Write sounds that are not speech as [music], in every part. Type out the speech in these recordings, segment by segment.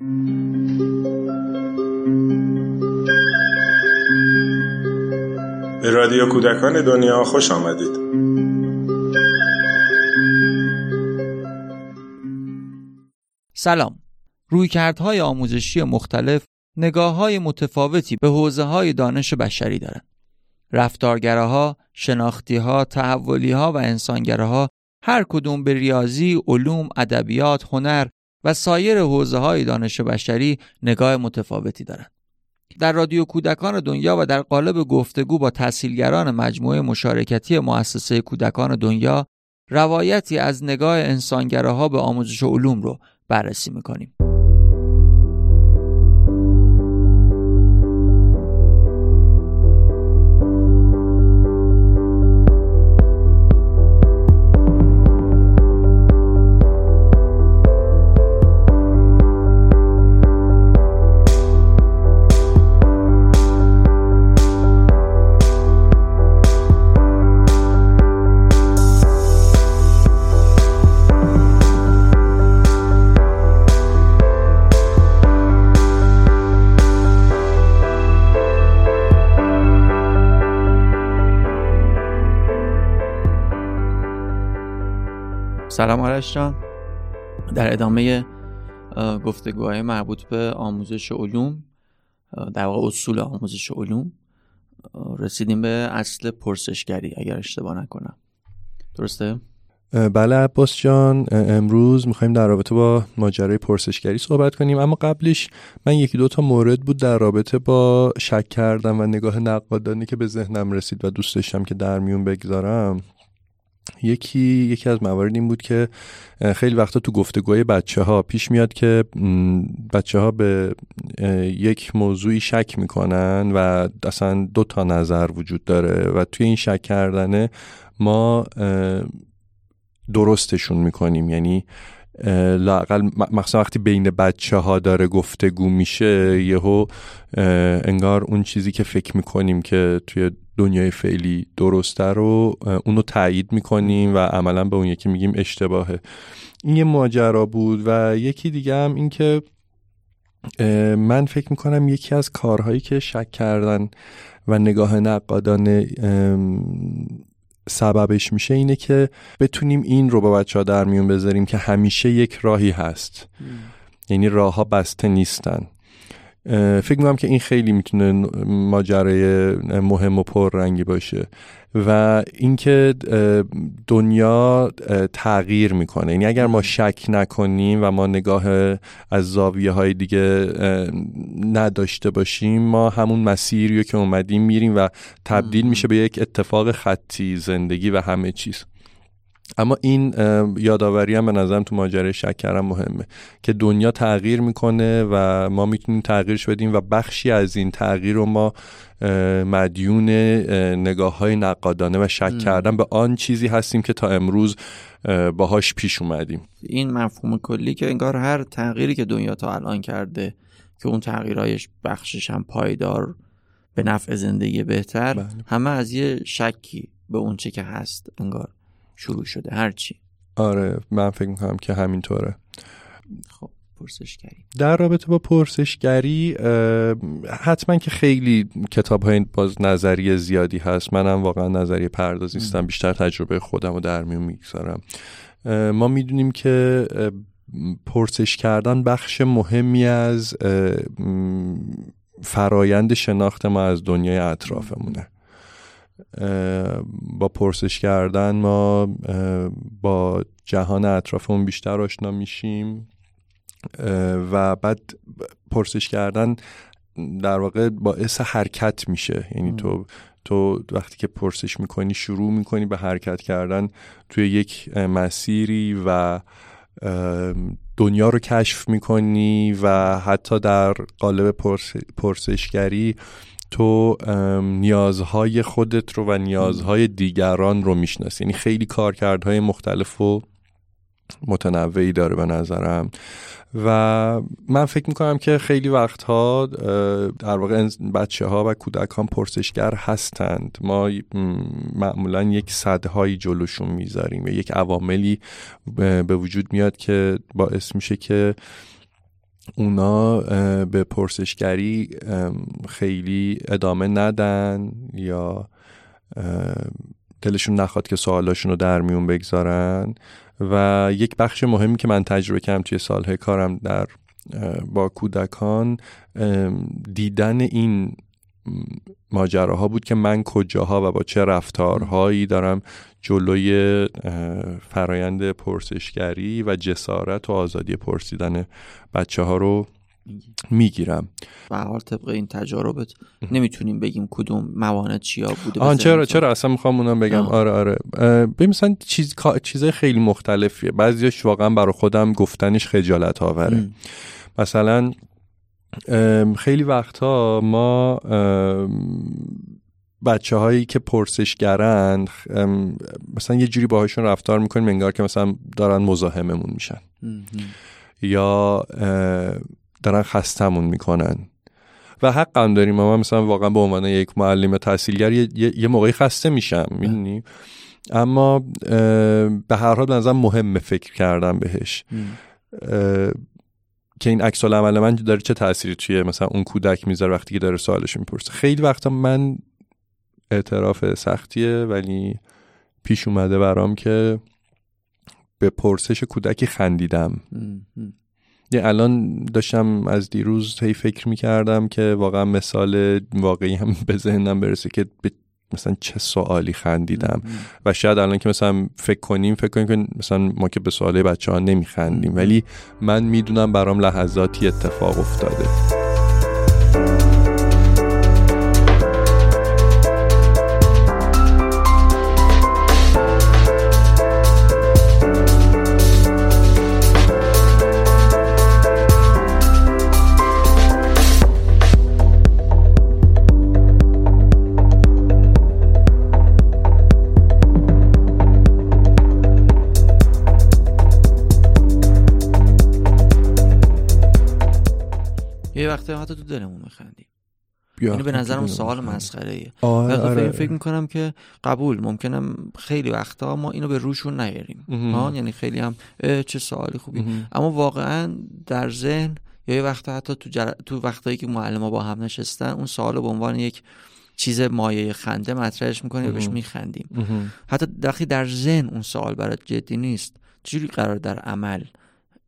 به رادیو کودکان دنیا خوش آمدید سلام رویکردهای آموزشی مختلف نگاه های متفاوتی به حوزه های دانش بشری دارند. رفتارگراها، شناختیها، تحولیها و انسانگراها هر کدوم به ریاضی، علوم، ادبیات، هنر و سایر حوزه های دانش بشری نگاه متفاوتی دارند. در رادیو کودکان دنیا و در قالب گفتگو با تحصیلگران مجموعه مشارکتی مؤسسه کودکان دنیا روایتی از نگاه انسانگراها به آموزش علوم رو بررسی می‌کنیم. سلام آرش جان. در ادامه گفتگوهای مربوط به آموزش علوم در واقع اصول آموزش علوم رسیدیم به اصل پرسشگری اگر اشتباه نکنم. درسته؟ بله عباس جان. امروز می‌خوایم در رابطه با ماجرای پرسشگری صحبت کنیم اما قبلش من یکی دو تا مورد بود در رابطه با شک کردن و نگاه نقادانی که به ذهنم رسید و دوست داشتم که در میون بگذارم. یکی یکی از موارد این بود که خیلی وقتا تو گفتگوهای بچه ها پیش میاد که بچه ها به یک موضوعی شک می‌کنن و اصلا دو تا نظر وجود داره و توی این شک کردنه ما درستشون می‌کنیم. یعنی لاقل مخصوصا وقتی بین بچه ها داره گفتگو میشه یهو انگار اون چیزی که فکر می‌کنیم که توی دنیای فعلی درسته رو اونو تایید می‌کنیم و عملا به اون یکی میگیم اشتباهه. این یه ماجرا بود و یکی دیگه هم این که من فکر می‌کنم یکی از کارهایی که شک کردن و نگاه نقادانه سببش میشه اینه که بتونیم این رو با بچه ها در میون بذاریم که همیشه یک راهی هست. یعنی راه ها بسته نیستن. فکر می‌کنم که این خیلی می‌تونه ماجرای مهم و پررنگی باشه و اینکه دنیا تغییر می‌کنه. یعنی اگر ما شک نکنیم و ما نگاه از زاویه های دیگه نداشته باشیم ما همون مسیری رو که اومدیم میریم و تبدیل میشه به یک اتفاق خطی زندگی و همه چیز. اما این یادآوری هم به نظرم تو ماجرای شکرم مهمه که دنیا تغییر می‌کنه و ما می‌تونیم تغییرش بدیم و بخشی از این تغییر رو ما مدیون نگاه های نقادانه و شک کردن به آن چیزی هستیم که تا امروز باهاش پیش اومدیم. این مفهوم کلی که انگار هر تغییری که دنیا تا الان کرده که اون تغییرهایش بخشش هم پایدار به نفع زندگی بهتر بله. همه از یه شکی به اون چه که هست انگار. شروع شده هرچی آره من فکر می‌کنم که همینطوره. خب پرسشگری. در رابطه با پرسشگری حتما که خیلی کتاب های باز نظریه زیادی هست. منم واقعا نظریه پردازی نیستم بیشتر تجربه خودم رو در میون می‌گذارم. ما می‌دونیم که پرسش کردن بخش مهمی از فرایند شناخت ما از دنیای اطرافمونه. با پرسش کردن ما با جهان اطرافمون بیشتر آشنا میشیم. و بعد پرسش کردن در واقع باعث حرکت میشه. یعنی تو تو وقتی که پرسش می‌کنی شروع می‌کنی به حرکت کردن توی یک مسیری و دنیا رو کشف می‌کنی و حتی در قالب پرسشگری تو نیازهای خودت رو و نیازهای دیگران رو می‌شناسی. یعنی خیلی کارکردهای مختلف و متنوعی داره به نظرم. و من فکر می‌کنم که خیلی وقتها در واقع بچه ها و کودکان پرسشگر هستند. ما معمولا یک صدهایی جلوشون می‌ذاریم و یک عواملی به وجود میاد که باعث میشه که اونا به پرسشگری خیلی ادامه ندن یا دلشون نخواد که سوالاشون رو در میون بگذارن. و یک بخش مهمی که من تجربه کردم توی سالهای کارم در با کودکان دیدن این ماجراها بود که من کجاها و با چه رفتارهایی دارم جلوی فرایند پرسشگری و جسارت و آزادی پرسیدن بچه ها رو می‌گیرم. به حال طبق این تجاربت نمی‌تونیم بگیم کدوم موانع چیا بوده آن چرا چرا؟ اصلا می‌خوام اونم بگم. آره آره. ببین مثلا چیز چیزای خیلی مختلفیه. بعضیش واقعا برای خودم گفتنش خجالت آوره مثلا خیلی وقتها ما بچه هایی که پرسشگرن مثلا یه جوری باهاشون رفتار می‌کنیم انگار که مثلا دارن مزاحممون میشن. یا دارن خستمون می‌کنن. و حقم داریم. ما مثلا واقعا به عنوان یک معلم تحصیلگر یه, یه موقعی خسته میشم می‌دونی؟ اما به هر حال به مهمه فکر کردم بهش. که این عکس عمل من داره چه تأثیری توی مثلا اون کودک می‌ذاره وقتی که داره سوالش می‌پرسه. خیلی وقتا من اعتراف سختیه ولی پیش اومده برام که به پرسش کودکی خندیدم. یه الان داشتم از دیروز هی فکر می‌کردم که واقعا مثال واقعی هم به ذهنم برسه که به مثلا چه سوالی خندیدم. و شاید الان که مثلا فکر کنیم فکر کنیم که مثلا ما که به سوالی بچه ها نمیخندیم ولی من می‌دونم برام لحظاتی اتفاق افتاده. وقتی حتی تو دلمون میخندیم. یعنی به نظرم سوال مسخره. ایه آره آره. فکر می‌کنم که قبول ممکنه خیلی وقتا ما اینو به روشون نیاریم. ها یعنی خیلی هم چه سوالی خوبی. اما واقعا در ذهن یا یه وقتا حتی تو, جر... تو وقتایی که معلم با هم نشستن اون سوال به عنوان یک چیز مایه خنده مطرحش می‌کنیم بهش میخندیم. حتی وقتی در ذهن اون سوال برات جدی نیست چجوری قرار در عمل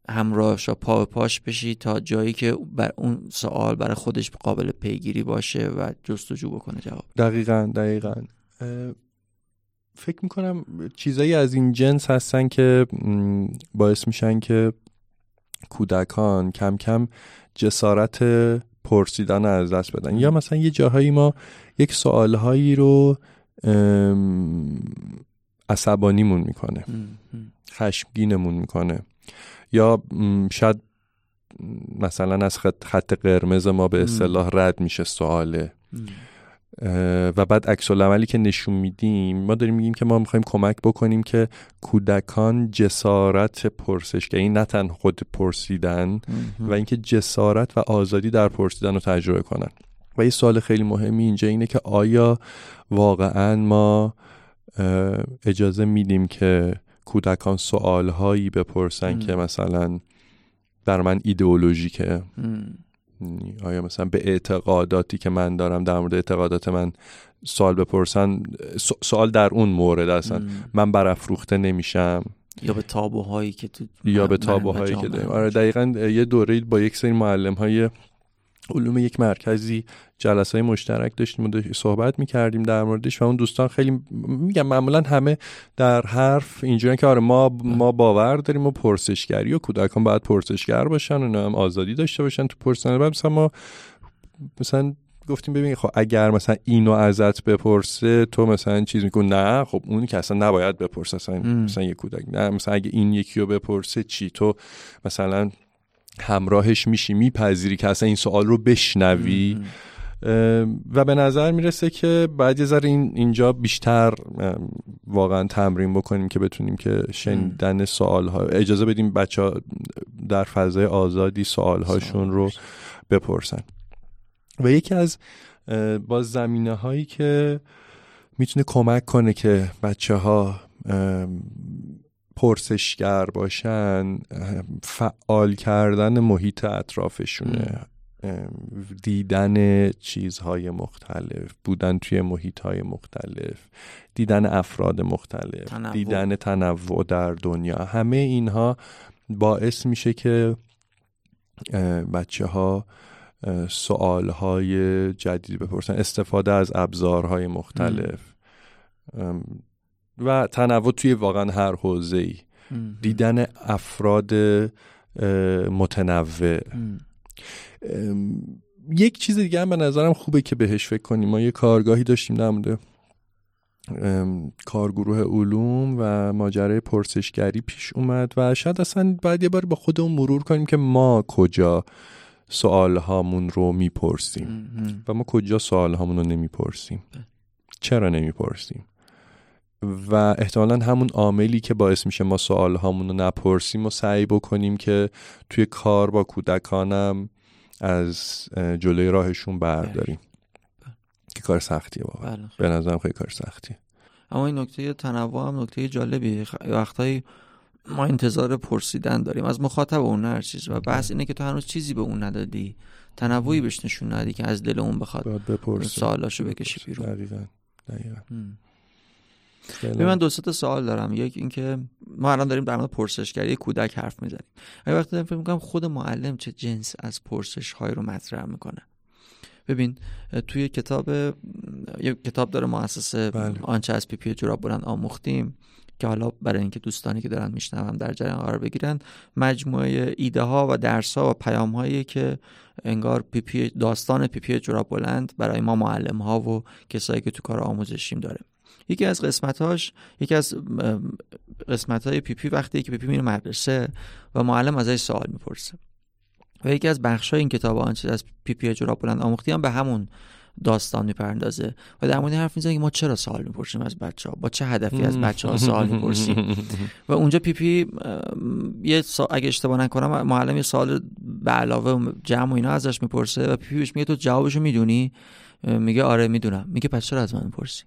همراهش پا به پاش بشی تا جایی که بر اون سوال برای خودش قابل پیگیری باشه و جستجو بکنه جواب. دقیقا دقیقا. فکر می‌کنم چیزایی از این جنس هستن که باعث میشن که کودکان کم کم جسارت پرسیدن از دست بدن. یا مثلا یه جاهایی ما یک سوالهایی رو عصبانیمون می‌کنه. خشمگینمون می‌کنه. یا شاید مثلا از خط, خط قرمز ما به اصطلاح رد میشه سواله. و بعد عکس عملی که نشون میدیم ما داریم میگیم که ما می‌خوایم کمک بکنیم که کودکان جسارت پرسشگری نه تن خود پرسیدن و اینکه جسارت و آزادی در پرسیدن رو تجربه کنن. و یه سوال خیلی مهمی اینجا اینه که آیا واقعا ما اجازه میدیم که کودکان سوال هایی بپرسن که مثلا در من ایدئولوژیکه. آیا مثلا به اعتقاداتی که من دارم در مورد اعتقادات من سوال بپرسن سوال در اون مورد هستن من برافروخته نمیشم. یا به تابوهایی که تو یا به تابوهایی که داریم. آره دقیقا یه دوره با یک سری معلم های علوم یک مرکزی جلسه های مشترک داشتیم و صحبت می‌کردیم در موردش و اون دوستان خیلی میگم معمولا همه در حرف اینجوری که آره ما ما باور داریم و پرسشگری و کودکان باید پرسشگر باشن و هم آزادی داشته باشن تو بعد مثلا ما مثلا گفتیم ببین خب اگر مثلا اینو ازت بپرسه تو مثلا چیز میکن نه خب اون که اصلا نباید بپرسه اصلا مثلا یه کودک نه مثلا اگه این یکی رو بپرسه چی؟ تو مثلا همراهش میشی میپذیری که اصلا این سوال رو بشنوی. و به نظر می‌رسه که بعد یه ذره این اینجا بیشتر واقعا تمرین بکنیم که بتونیم که شنیدن سوال ها اجازه بدیم بچه ها در فضای آزادی سوال هاشون رو بپرسن. و یکی از باز زمینه هایی که می‌تونه کمک کنه که بچه ها پرسشگر باشن فعال کردن محیط اطرافشونه. دیدن چیزهای مختلف بودن توی محیط های مختلف دیدن افراد مختلف تنوع. دیدن تنوع در دنیا. همه اینها باعث میشه که بچه ها سوال های جدید بپرسن استفاده از ابزارهای مختلف. و تنوع توی واقعا هر حوزه ای دیدن افراد متنوع. یک چیز دیگه هم به نظرم خوبه که بهش فکر کنیم. ما یه کارگاهی داشتیم در مورد کارگروه علوم و ماجرای پرسشگری پیش اومد و شاید اصلا باید یه بار با خودمون مرور کنیم که ما کجا سوال هامون رو می‌پرسیم. و ما کجا سوال هامون رو نمی‌پرسیم. چرا نمی‌پرسیم؟ و احتمالا همون عاملی که باعث میشه ما سوال هامون رو نپرسیم و سعی بکنیم که توی کار با کودکانم از جلوی راهشون برداریم. که کار سختیه واقعا. به نظرم خیلی کار سختیه. اما این نکته تنوع هم نکته جالبیه. وقتایی ما انتظار پرسیدن داریم. از مخاطب اون هر چیز و بحث اینه که تو هنوز چیزی به اون ندادی. تنوعی بهش نشون ندادی که از دل اون بخواد سوالاشو بکشی بیرون. دقیقاً. دقیقاً. من دو تا سوال دارم. یک اینکه ما الان داریم در مورد پرسشگری کودک حرف می‌زنیم. اگه وقتی فکر می‌کنم خود معلم چه جنس از پرسش های رو مطرح می‌کنه. ببین توی کتاب یه کتاب داره مؤسسه بله. آنچه از پی پی جوراب بلند آموختیم که حالا برای اینکه دوستانی که دارن میشنون در جریان قرار بگیرن مجموعه ایده ها و درس ها و پیام هایی که انگار پی پی داستان پی پی جوراب بلند برای ما معلم ها و کسایی که تو کار آموزشیم داره. یکی از قسمتاش یکی از قسمت های پی پی وقتی که پی پی میره مدرسه و معلم ازش سوال می‌پرسه. و یکی از بخش های این کتاب آن چیز از پی پی جوراب بلند آموختی هم به همون داستان می‌پردازه و در مورد حرف می‌زنه که ما چرا سوال می‌پرسیم از بچه ها با چه هدفی از بچه ها سوال می‌پرسیم؟ و اونجا پی پی یه سا... اگه اشتباه نکنم معلم یه سوال به علاوه جمع و اینا ازش می‌پرسه و پی پی میگه تو جوابشو می‌دونی؟ میگه آره می‌دونم. میگه پس چرا از من می‌پرسی؟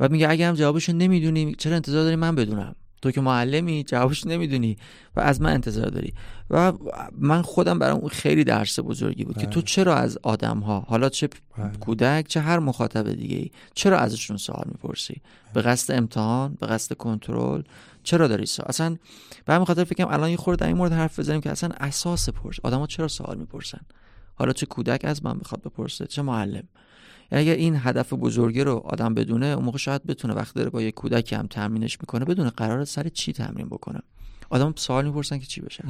و میگه اگه هم جوابشو نمی‌دونی چرا انتظار داری من بدونم؟ تو که معلمی جوابش نمی‌دونی و از من انتظار داری. و من خودم برام خیلی درس بزرگی بود که تو چرا از آدم ها حالا چه کودک چه هر مخاطب دیگه ای چرا ازشون سوال می‌پرسی؟ به قصد امتحان به قصد کنترل چرا داری سوال اصلا به همین خاطر فکرم الان یه خورده در این مورد حرف بزنیم که اصلا اساس پرس آدما چرا سوال می‌پرسن؟ حالا چه کودک از من می‌خواد بپرسه چه معلم؟ اگر این هدف بزرگی رو آدم بدونه اون موقع شاید بتونه وقتی داره با یک کودکی هم تمرینش می‌کنه بدونه قرار سر چی تمرین بکنه. آدم سوال می‌پرسن که چی بشه.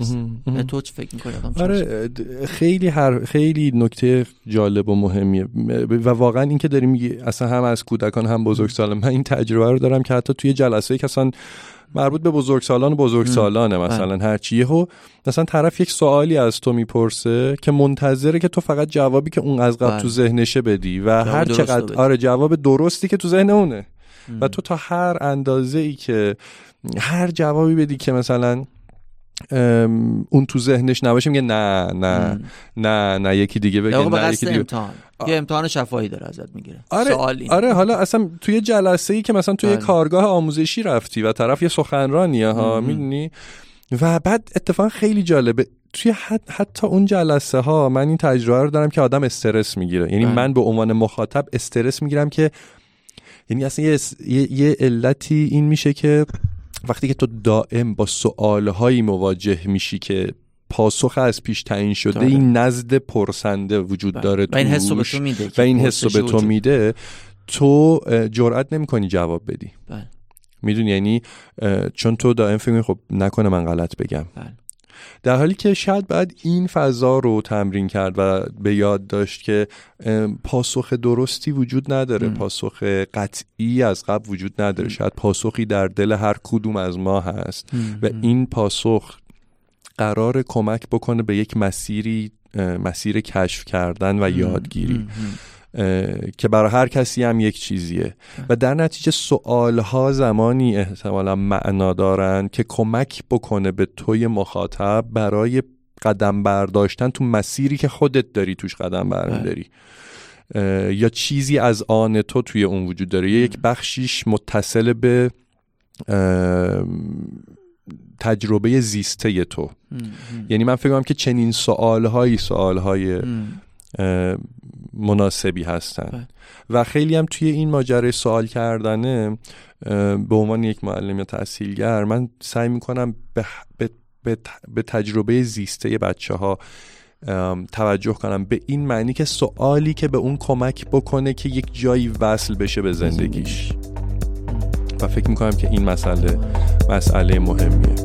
تو چه فکر می‌کنی آدم آره خیلی هر خیلی نکته جالب و مهمیه. و واقعا این که داری میگی اصلا هم از کودکان هم بزرگسالان من این تجربه رو دارم که حتی توی جلسه که اصلا مربوط به بزرگسالان و بزرگسالانه مثلا هر چیه و مثلا طرف یک سوالی از تو می‌پرسه که منتظره که تو فقط جوابی که اون از قبل تو ذهنشه بدی و هر چقدر آره جواب درستی که تو ذهن اونه. و تو تا هر اندازه ای که هر جوابی بدی که مثلا اون تو ذهنش نباشه میگه نه نه نه نه یکی دیگه بگه نه یکی دیگه امتحان. یه امتحان شفاهی داره ازت می‌گیره. آره آره حالا اصلا توی جلسه ای که مثلا توی بله. کارگاه آموزشی رفتی و طرف یه سخنرانیه ها می‌دونی؟ و بعد اتفاقا خیلی جالبه. توی حت حتی اون جلسه ها من این تجربه رو دارم که آدم استرس می‌گیره. یعنی بله. من به عنوان مخاطب استرس می‌گیرم که یعنی اصلا یه, یه،, یه علتی این میشه که وقتی که تو دائم با سوالهایی مواجه میشی که پاسخ از پیش تعیین شده داره. این نزد پرسنده وجود بله. داره و این حسو به تو میده و این حسو به تو میده. تو جرئت نمی‌کنی جواب بدی. بله. می‌دونی؟ یعنی چون تو دائم فکر خب نکنه من غلط بگم. بله. در حالی که شاید بعد این فضا رو تمرین کرد و به یاد داشت که ام، پاسخ درستی وجود نداره ام. پاسخ قطعی از قبل وجود نداره. شاید پاسخی در دل هر کدوم از ما هست و این پاسخ قرار کمک بکنه به یک مسیری مسیر کشف کردن و یادگیری. که برای هر کسی هم یک چیزیه. و در نتیجه سوالها زمانی احتمالا معنا دارن که کمک بکنه به توی مخاطب برای قدم برداشتن تو مسیری که خودت داری توش قدم برمیداری اه، یا چیزی از آن تو توی اون وجود داره. یک بخشیش متصل به تجربه زیسته تو. یعنی من فکر کنم که چنین سوالهایی سوالهای مناسبی هستن. بله. و خیلی هم توی این ماجرای سوال کردنه به عنوان یک معلم یا تحصیلگر من سعی می‌کنم به, به, به, به تجربه زیسته بچه ها توجه کنم. به این معنی که سوالی که به اون کمک بکنه که یک جایی وصل بشه به زندگیش. و فکر می‌کنم که این مسئله مسئله مهمیه.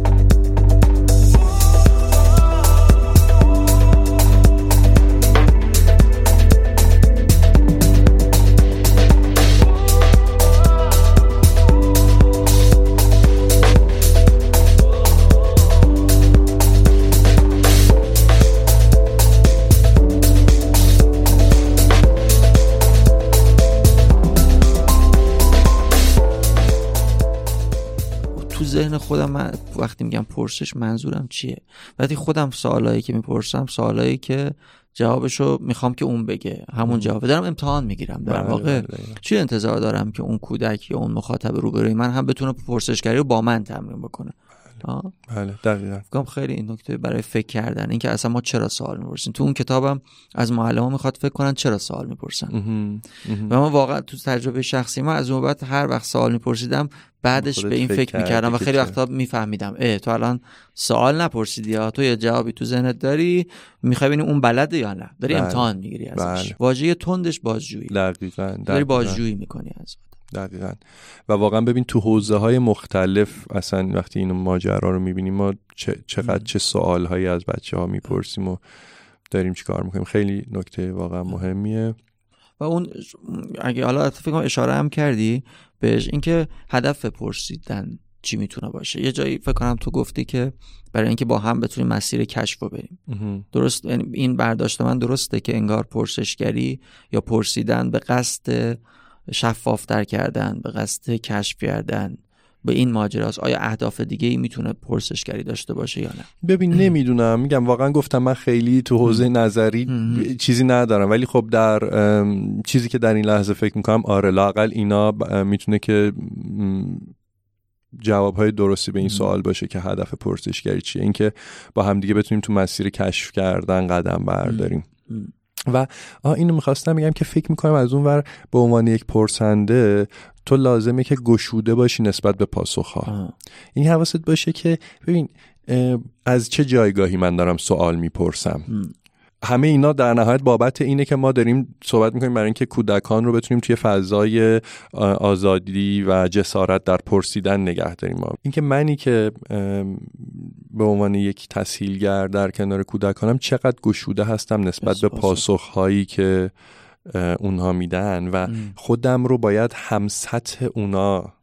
ذهن خودم من وقتی میگم پرسش منظورم چیه؟ وقتی خودم سوالایی که می‌پرسم سوالایی که جوابشو می‌خوام که اون بگه. همون جواب دارم امتحان می‌گیرم در بله، واقع. بله. چی انتظار دارم که اون کودک یا اون مخاطب روبروی من هم بتونه پرسشگری رو با من تمرین بکنه؟ آه. بله دقیقا فکرم خیلی این نکته برای فکر کردن اینکه اصلا ما چرا سوال می‌پرسیم تو اون کتابم از معلم می‌خواد فکر کنن چرا سوال می‌پرسن. و من واقعا تو تجربه شخصی من از اون بعد هر وقت سوال میپرسیدم بعدش به این فکر فکر می‌کردم و خیلی؟ وقتا میفهمیدم اه تو الان سوال نپرسیدی یا تو یه جوابی تو ذهنت داری می‌خوای ببینی اون بلده یا نه داری بله. امتحان می‌گیری ازش بله. واژه تندش بازجویی دقیقا داری. بازجویی می‌کنی از دقیقا. و واقعا ببین تو حوزه های مختلف اصلا وقتی این ماجرا رو می‌بینیم ما چقدر چه سوال هایی از بچه ها می‌پرسیم و داریم چی کار می‌کنیم. خیلی نکته واقعا مهمیه. و اون اگه حالا فکر کنم اشاره هم کردی بهش اینکه هدف پرسیدن چی می‌تونه باشه. یه جایی فکر کنم تو گفتی که برای اینکه با هم بتونیم مسیر کشف رو بریم. درست یعنی این برداشت من درسته که انگار پرسشگری یا پرسیدن به قصد شفافتر کردن به قصد کشف کردن به این ماجراست. آیا اهداف دیگه ای می‌تونه پرسشگری داشته باشه یا نه؟ ببین نمی‌دونم. میگم واقعا گفتم من خیلی تو حوزه نظری. چیزی ندارم. ولی خب در چیزی که در این لحظه فکر می‌کنم آره لاقل اینا می‌تونه که جواب های درستی به این سوال باشه که هدف پرسشگری چیه. اینکه با همدیگه بتونیم تو مسیر کشف کردن قدم برداریم. و اینو می‌خواستم بگم که فکر می‌کنم از اون ور به عنوان یک پرسنده تو لازمه که گشوده باشی نسبت به پاسخها آه. این حواست باشه که ببین از چه جایگاهی من دارم سوال می‌پرسم. همه اینا در نهایت بابت اینه که ما داریم صحبت می‌کنیم برای اینکه کودکان رو بتونیم توی فضای آزادی و جسارت در پرسیدن نگه داریم ما اینکه منی که به عنوان یک تسهیلگر در کنار کودکانم چقدر گشوده هستم نسبت به پاسخ. پاسخهایی که اونها میدن و. خودم رو باید هم سطح اونا.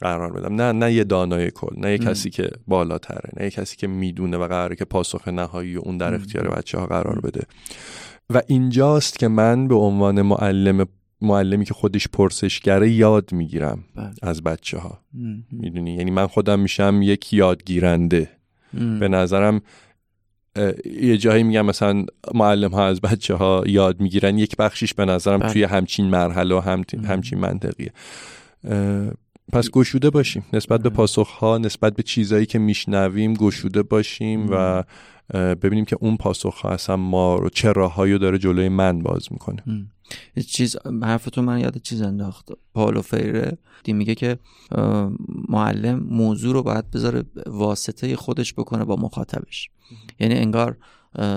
قرار بدم نه نه یه دانای کل نه یه. کسی که بالاتره نه یه کسی که می‌دونه و قراره که پاسخ نهایی و اون در. اختیار بچه ها قرار بده و اینجاست که من به عنوان معلم معلمی که خودش پرسشگره یاد می‌گیرم بله. از بچه ها. می‌دونی یعنی من خودم میشم یک یادگیرنده مم. به نظرم یه جایی میگم مثلا معلم ها از بچه ها یاد می‌گیرن یک بخشیش به نظرم بله. توی همچین مرحله و هم. همچین منطقیه پس گشوده باشیم نسبت به مم. پاسخ ها نسبت به چیزایی که میشنویم گشوده باشیم. و ببینیم که اون پاسخ ها اصلا ما رو چه راههایی رو داره جلوی من باز می‌کنه. چیز حرفتون من یاد چیز انداخت. پاولو فیره دی میگه که معلم موضوع رو باید بذاره واسطه خودش بکنه با مخاطبش. یعنی انگار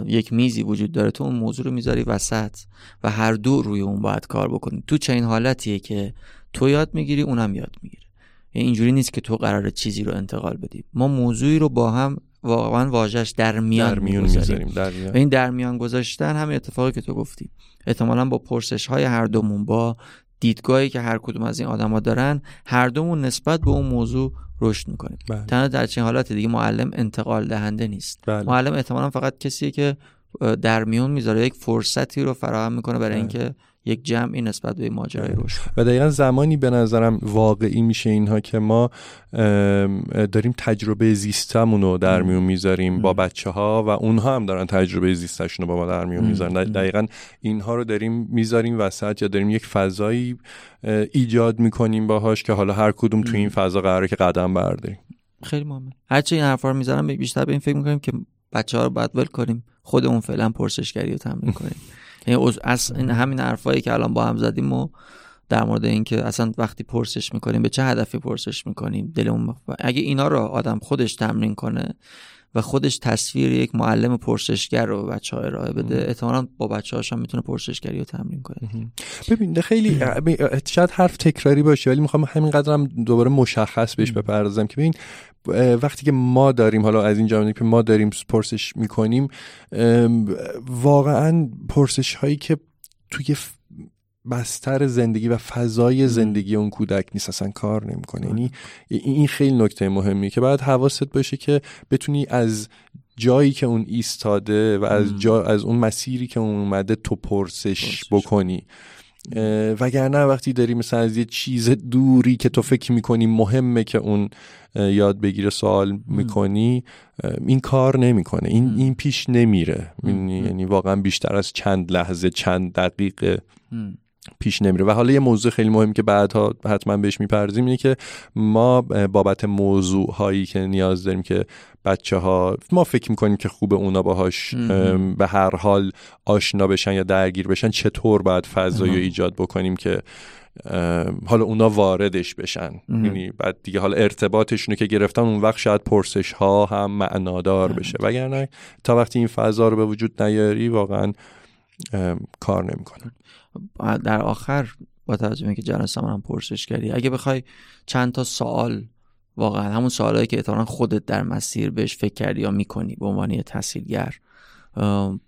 یک میزی وجود داره. تو اون موضوع رو می‌ذاری وسط و هر دو روی اون باید کار بکنی. تو چه این حالتیه که تو یاد می‌گیری اونم یاد می‌گیره. یعنی اینجوری نیست که تو قرار چیزی رو انتقال بدی. ما موضوعی رو با هم واقعا واژش در میان, در میون می‌گذاریم. می‌ذاریم در میان. و این در میان گذاشتن همین اتفاقی که تو گفتی احتمالا با پرسش های هر دومون با دیدگاهی که هر کدوم از این آدما دارن هر دومون نسبت به اون موضوع رشد می‌کنیم بله. تنها در چنین حالت دیگه معلم انتقال دهنده نیست بله. معلم احتمالا فقط کسیه که در میون می‌ذاره یک فرصتی رو فراهم می‌کنه برای بله. اینکه یک جمعی نسبت به ماجرای رشد کنه. و دقیقا زمانی به نظرم واقعی میشه اینها که ما داریم تجربه زیستمون رو در. میون می‌ذاریم با. بچه ها و اونها هم دارن تجربه زیستشون رو با ما در میون. می‌ذارن. دقیقا اینها رو داریم می‌ذاریم وسط یا داریم یک فضایی ایجاد می‌کنیم باهاش که حالا هر کدوم تو. این فضا قراره که قدم برداریم خیلی مهمه هرچی این حرفا رو می‌ذارم بیشتر به این فکر می‌کنیم که بچه ها رو باید ول کنیم خودمون فعلا پرسشگری رو تمرین کنیم [laughs] از این همین حرفایی که الان با هم زدیم و در مورد اینکه اصلا وقتی پرسش می‌کنیم به چه هدفی پرسش می‌کنیم؟ دلمون اگه اینا رو آدم خودش تمرین کنه و خودش تصویر یک معلم پرسشگر رو به بچه ها ارائه بده. احتمالا با بچه هاش هم می‌تونه پرسشگری رو تمرین کنه. ببین خیلی شاید حرف تکراری باشه ولی می‌خوام همین قدرم دوباره مشخص بهش بپردازم که ببین وقتی که ما داریم حالا از این جامعه که ما داریم پرسش می‌کنیم واقعا پرسش هایی که توی بستر زندگی و فضای زندگی اون کودک نیست اصلا کار نمی‌کنه. یعنی این خیلی نکته مهمیه که باید حواست باشه که بتونی از جایی که اون ایستاده و از جا از اون مسیری که اون اومده تو پرسش, بکنی. وگرنه وقتی داری مثلا از یه چیز دوری که تو فکر می‌کنی مهمه که اون یاد بگیره سوال می‌کنی این کار نمی‌کنه. این این پیش نمیره. یعنی واقعا بیشتر از چند لحظه چند دقیقه. پیش نمیره. و حالا یه موضوع خیلی مهم که بعدها حتما بهش می‌پردازیم اینه که ما بابت موضوع هایی که نیاز داریم که بچه ها ما فکر می‌کنیم که خوب اونا باهاش به هر حال آشنا بشن یا درگیر بشن چطور باید فضایی ایجاد بکنیم که حالا اونا واردش بشن. یعنی بعد دیگه حالا ارتباطشونو که گرفتن اون وقت شاید پرسش ها هم معنادار بشه. وگرنه تا وقتی این فضا رو به وجود نیاری واقعا کار نمی‌کنه. در آخر با توجه به که جلسه هم کردی اگه بخوای چند تا سوال واقعا همون سوالایی که احتمالا خودت در مسیر بهش فکر کردی یا می‌کنی به عنوان یه تحصیلگر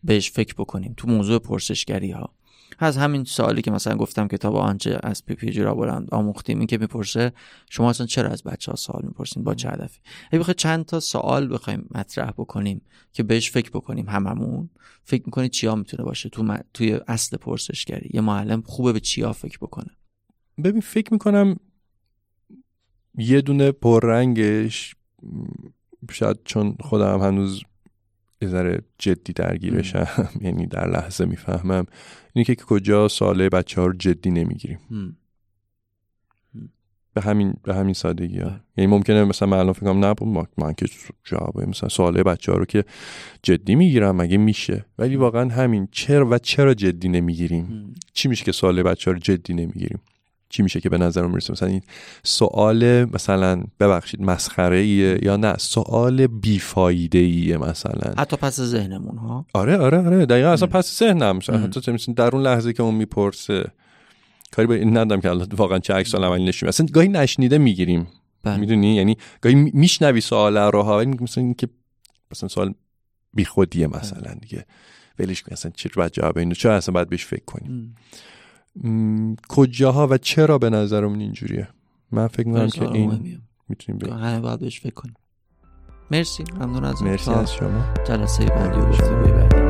بهش فکر بکنیم تو موضوع پرسشگری ها از همین سوالی که مثلا گفتم کتاب آنچه از پی پی را بلند آموختیم این که می‌پرسه شما اصلا چرا از بچه ها سوال می‌پرسین؟ با چه هدفی؟ اگه بخوای چند تا سوال بخوایم مطرح بکنیم که بهش فکر بکنیم هممون. فکر می‌کنید چیا می‌تونه باشه؟ تو توی اصل پرسشگری. یه معلم خوبه به چیا فکر بکنه. ببین فکر می‌کنم یه دونه پررنگش شاید چون خودم هنوز یه ذره جدی درگیرشم [laughs] یعنی در لحظه می‌فهمم. اینه که کجا ساله بچه ها رو جدی نمی‌گیریم. به همین به همین سادگی ها. یعنی ممکنه مثلا من الان فکرم نه من, من که جواب مثلا سواله بچه ها رو که جدی می‌گیرم مگه میشه؟ ولی واقعا همین چرا و چرا جدی نمی‌گیریم؟ چی میشه که سواله بچه ها رو جدی نمی‌گیریم؟ چی میشه که به نظر می‌رسه؟ مثلا این سوال مثلا ببخشید مسخره یا نه سوال بیفایده ایه مثلا. حتی پس ذهنمون ها؟ آره آره آره. دقیقا اصلا پس ذهنم. حتی در اون لحظه که اون می‌پرسه کاری به این ندم که واقعا چه عکس عملی نشیم اصلا گاهی نشنیده می‌گیریم. بله. می‌دونی؟ یعنی گاهی میشنوی سوال رو ها مثلا اینکه مثلا سوال بیخودیه مثلا دیگه. ولش کن اصلا چه باید جواب اینو چرا اصلا باید بهش فکر کنیم کجاها و چرا به نظرمون اینجوریه؟ من فکر می‌کنم که این می‌تونیم بگیم همه باید بهش فکر کنیم. مرسی ممنون از مرسی از شما. جلسه بعدی رو